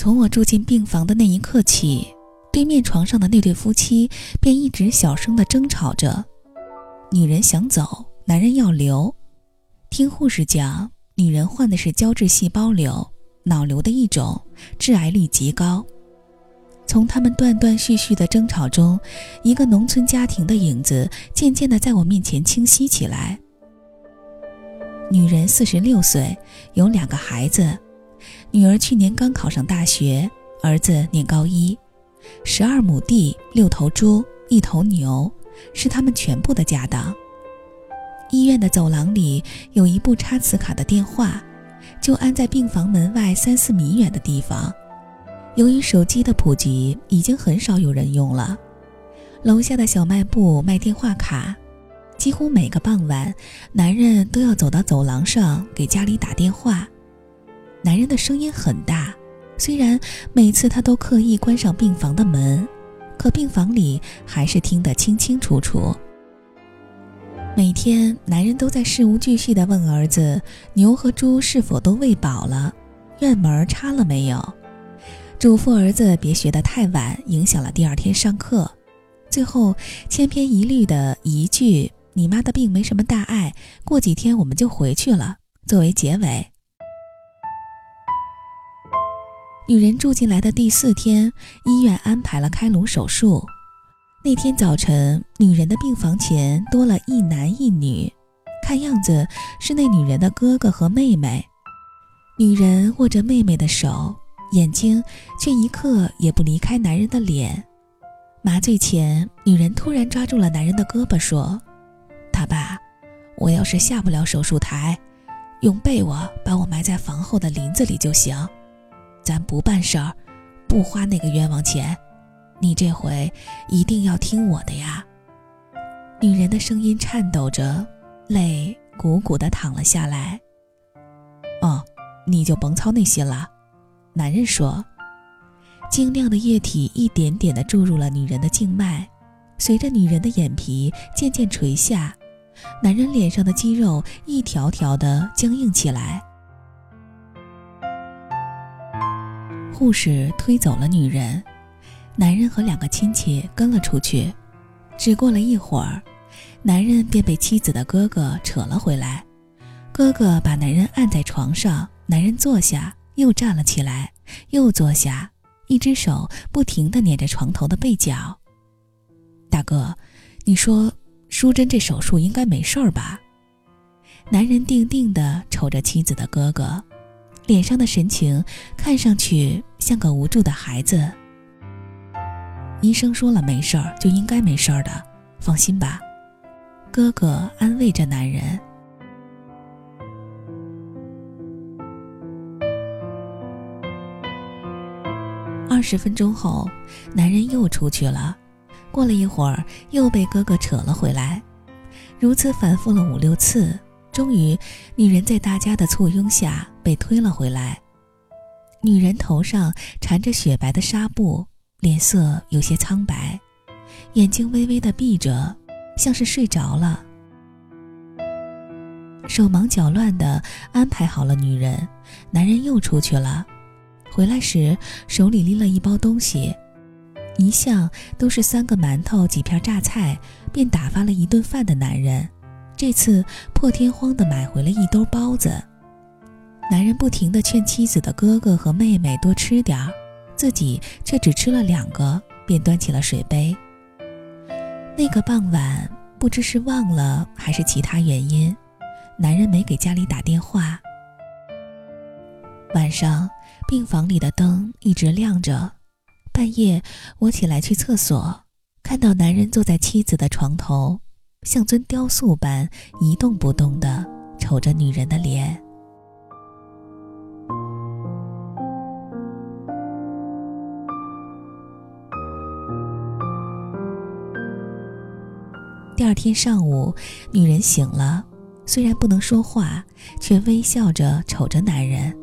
从我住进病房的那一刻起，对面床上的那对夫妻便一直小声的争吵着。女人想走，男人要留。听护士讲，女人患的是胶质细胞瘤，脑瘤的一种，致癌率极高。从他们断断续续的争吵中，一个农村家庭的影子渐渐的在我面前清晰起来。女人四十六岁，有两个孩子，女儿去年刚考上大学，儿子念高一，十二亩地，六头猪，一头牛，是他们全部的家当。医院的走廊里有一部插磁卡的电话，就安在病房门外三四米远的地方。由于手机的普及，已经很少有人用了。楼下的小卖部卖电话卡，几乎每个傍晚，男人都要走到走廊上给家里打电话。男人的声音很大，虽然每次他都刻意关上病房的门，可病房里还是听得清清楚楚。每天，男人都在事无巨细地问儿子：牛和猪是否都喂饱了？院门插了没有？嘱咐儿子别学得太晚，影响了第二天上课。最后千篇一律的一句：“你妈的病没什么大碍，过几天我们就回去了。”作为结尾。女人住进来的第四天，医院安排了开颅手术。那天早晨，女人的病房前多了一男一女，看样子是那女人的哥哥和妹妹。女人握着妹妹的手。眼睛却一刻也不离开男人的脸。麻醉前，女人突然抓住了男人的胳膊，说：“他爸，我要是下不了手术台，用被窝把我埋在房后的林子里就行。咱不办事儿，不花那个冤枉钱。你这回一定要听我的呀。”女人的声音颤抖着，泪鼓鼓的淌了下来。“哦，你就甭操那心了。”男人说：“晶亮的液体一点点地注入了女人的静脉，随着女人的眼皮渐渐垂下，男人脸上的肌肉一条条地僵硬起来。”护士推走了女人，男人和两个亲戚跟了出去。只过了一会儿，男人便被妻子的哥哥扯了回来。哥哥把男人按在床上，男人坐下。又站了起来，又坐下，一只手不停地捻着床头的被角。大哥，你说淑珍这手术应该没事儿吧？男人定定地瞅着妻子的哥哥，脸上的神情看上去像个无助的孩子。医生说了没事儿，就应该没事儿的，放心吧。哥哥安慰着男人。二十分钟后，男人又出去了。过了一会儿，又被哥哥扯了回来。如此反复了五六次，终于，女人在大家的簇拥下被推了回来。女人头上缠着雪白的纱布，脸色有些苍白，眼睛微微的闭着，像是睡着了。手忙脚乱地安排好了女人，男人又出去了。回来时，手里拎了一包东西，一向都是三个馒头、几片榨菜，便打发了一顿饭的男人，这次破天荒地买回了一兜包子。男人不停地劝妻子的哥哥和妹妹多吃点儿，自己却只吃了两个，便端起了水杯。那个傍晚，不知是忘了还是其他原因，男人没给家里打电话。晚上。病房里的灯一直亮着，半夜我起来去厕所，看到男人坐在妻子的床头，像尊雕塑般一动不动地瞅着女人的脸。第二天上午，女人醒了，虽然不能说话，却微笑着瞅着男人。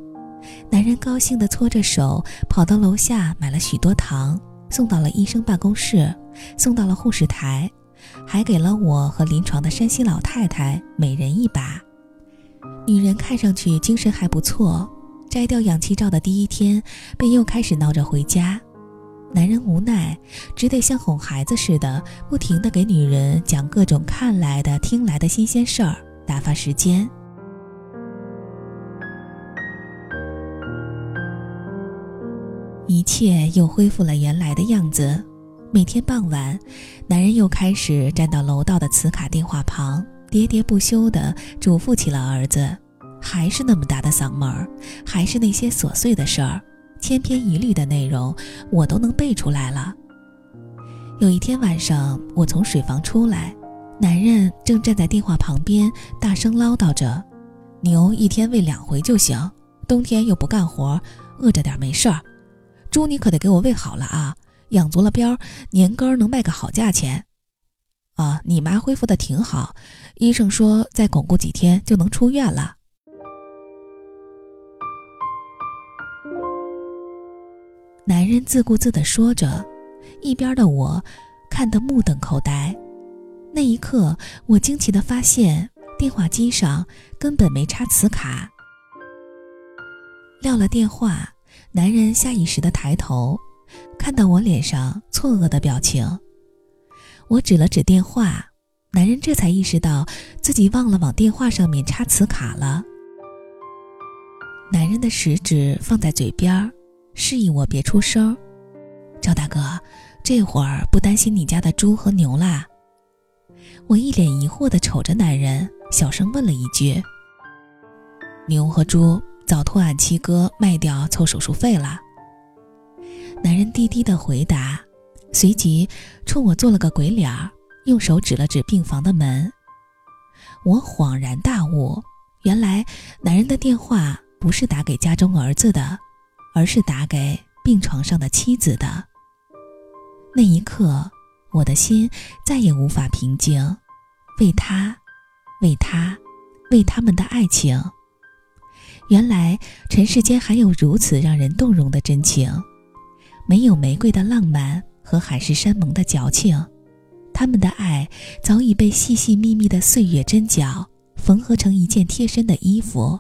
男人高兴地搓着手，跑到楼下买了许多糖，送到了医生办公室，送到了护士台，还给了我和临床的山西老太太每人一把。女人看上去精神还不错，摘掉氧气罩的第一天，便又开始闹着回家。男人无奈，只得像哄孩子似的，不停地给女人讲各种看来的、听来的新鲜事儿，打发时间。一切又恢复了原来的样子。每天傍晚，男人又开始站到楼道的磁卡电话旁，喋喋不休地嘱咐起了儿子。还是那么大的嗓门儿，还是那些琐碎的事儿，千篇一律的内容，我都能背出来了。有一天晚上，我从水房出来，男人正站在电话旁边，大声唠叨着：“牛一天喂两回就行，冬天又不干活，饿着点没事儿。猪你可得给我喂好了啊，养足了膘，年根能卖个好价钱。啊，你妈恢复的挺好，医生说再巩固几天就能出院了。”男人自顾自地说着，一边的我看得目瞪口呆。那一刻，我惊奇地发现电话机上根本没插磁卡。撂了电话，男人下意识地抬头，看到我脸上错愕的表情。我指了指电话，男人这才意识到自己忘了往电话上面插磁卡了。男人的食指放在嘴边儿。示意我别出声，赵大哥，这会儿不担心你家的猪和牛啦？我一脸疑惑地瞅着男人，小声问了一句：“牛和猪早托俺七哥卖掉凑手术费了。”男人低低的回答，随即冲我做了个鬼脸，用手指了指病房的门。我恍然大悟，原来男人的电话不是打给家中儿子的。而是打给病床上的妻子的。那一刻，我的心再也无法平静。为他，为他，为他们的爱情。原来尘世间还有如此让人动容的真情，没有玫瑰的浪漫和海誓山盟的矫情，他们的爱早已被细细密密的岁月针脚缝合成一件贴身的衣服，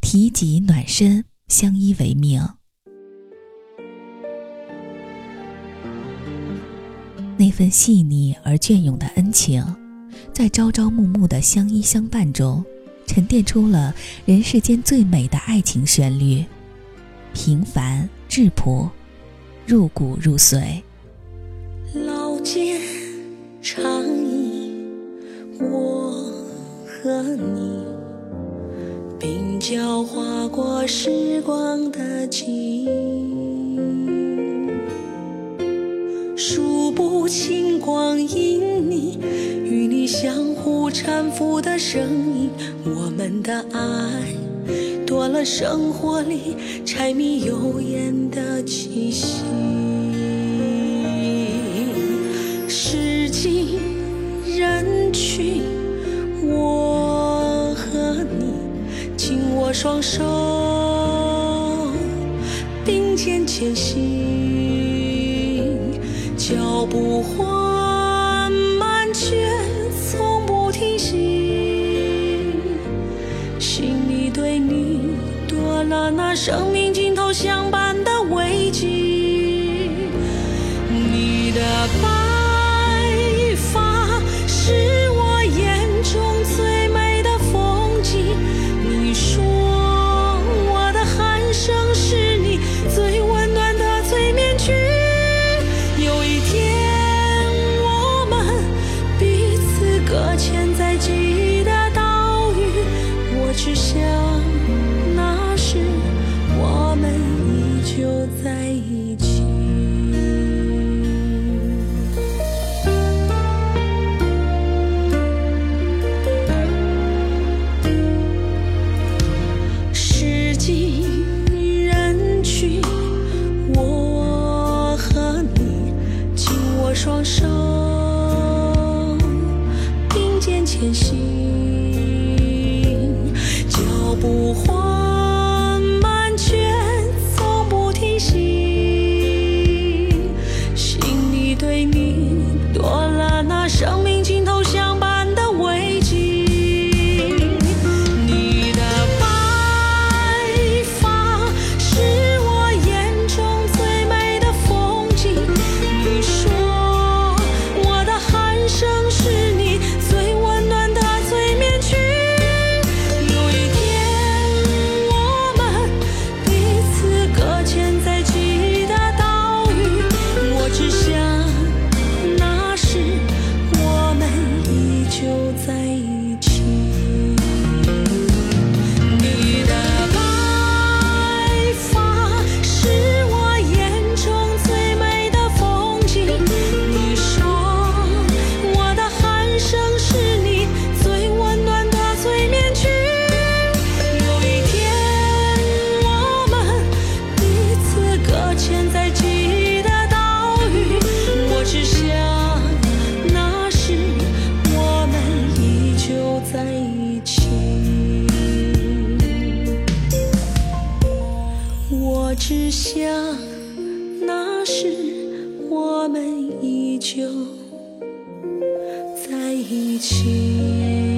提己暖身。相依为命，那份细腻而隽永的恩情，在朝朝暮暮的相依相伴中，沉淀出了人世间最美的爱情旋律，平凡质朴，入骨入髓。老街长椅，我和你。鬓角划过时光的记数不清光阴里与你相互搀扶的身影，我们的爱多了生活里柴米油盐的气息。时经人群，我。我双手并肩前行，脚步缓慢却从不停息，心里对你多了那生命尽头相伴。中并肩前行。只想那时我们依旧在一起。